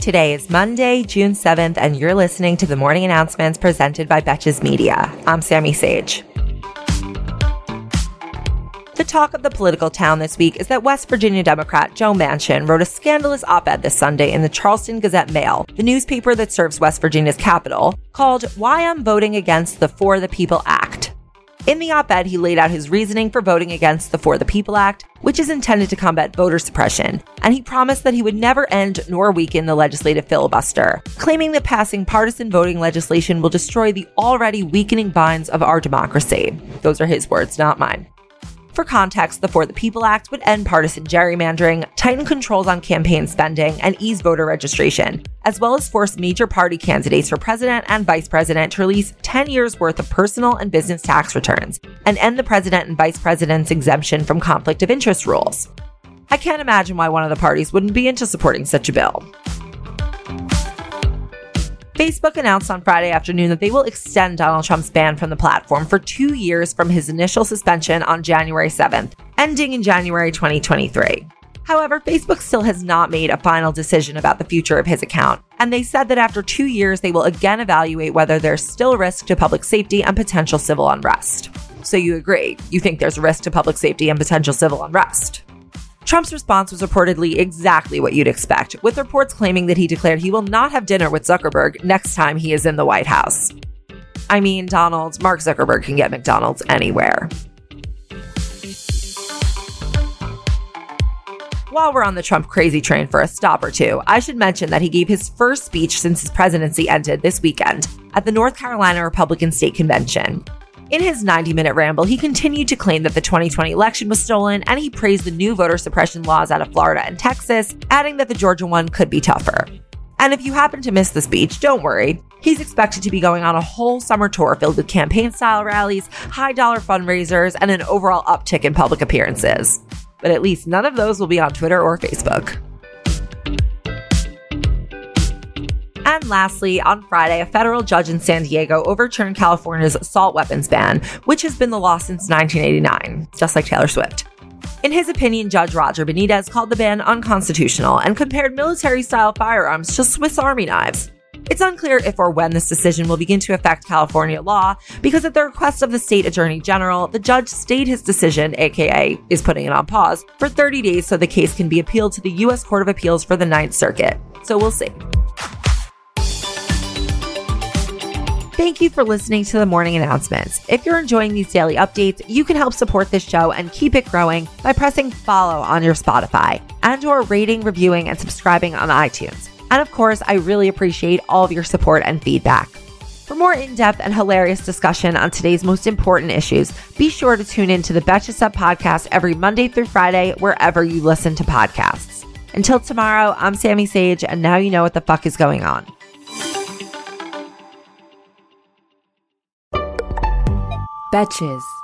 Today is Monday, June 7th, and you're listening to the morning announcements presented by Betches Media. I'm Sammy Sage. The talk of the political town this week is that West Virginia Democrat Joe Manchin wrote a scandalous op ed this Sunday in the Charleston Gazette Mail, the newspaper that serves West Virginia's capital, called Why I'm Voting Against the For the People Act. In the op ed, he laid out his reasoning for voting against the For the People Act, which is intended to combat voter suppression, and he promised that he would never end nor weaken the legislative filibuster, claiming that passing partisan voting legislation will destroy the already weakening binds of our democracy. Those are his words, not mine. For context, the For the People Act would end partisan gerrymandering, tighten controls on campaign spending, and ease voter registration, as well as force major party candidates for president and vice president to release 10 years worth of personal and business tax returns, and end the president and vice president's exemption from conflict of interest rules. I can't imagine why one of the parties wouldn't be into supporting such a bill. Facebook announced on Friday afternoon that they will extend Donald Trump's ban from the platform for two years from his initial suspension on January 7th, ending in January 2023. However, Facebook still has not made a final decision about the future of his account, and they said that after two years, they will again evaluate whether there's still risk to public safety and potential civil unrest. So you agree? You think there's risk to public safety and potential civil unrest? Trump's response was reportedly exactly what you'd expect, with reports claiming that he declared he will not have dinner with Zuckerberg next time he is in the White House. I mean, Donald, Mark Zuckerberg can get McDonald's anywhere. While we're on the Trump crazy train for a stop or two, I should mention that he gave his first speech since his presidency ended this weekend at the North Carolina Republican State Convention. In his 90 minute ramble, he continued to claim that the 2020 election was stolen and he praised the new voter suppression laws out of Florida and Texas, adding that the Georgia one could be tougher. And if you happen to miss the speech, don't worry. He's expected to be going on a whole summer tour filled with campaign style rallies, high dollar fundraisers, and an overall uptick in public appearances. But at least none of those will be on Twitter or Facebook. And lastly, on Friday, a federal judge in San Diego overturned California's assault weapons ban, which has been the law since 1989, just like Taylor Swift. In his opinion, Judge Roger Benitez called the ban unconstitutional and compared military style firearms to Swiss Army knives. It's unclear if or when this decision will begin to affect California law because at the request of the state attorney general, the judge stayed his decision, aka is putting it on pause, for 30 days so the case can be appealed to the U.S. Court of Appeals for the Ninth Circuit. So we'll see. Thank you for listening to the morning announcements. If you're enjoying these daily updates, you can help support this show and keep it growing by pressing follow on your Spotify and or rating, reviewing, and subscribing on iTunes. And of course, I really appreciate all of your support and feedback. For more in-depth and hilarious discussion on today's most important issues, be sure to tune in to the Betches Sup podcast every Monday through Friday, wherever you listen to podcasts. Until tomorrow, I'm Sammy Sage, and now you know what the fuck is going on. Betches.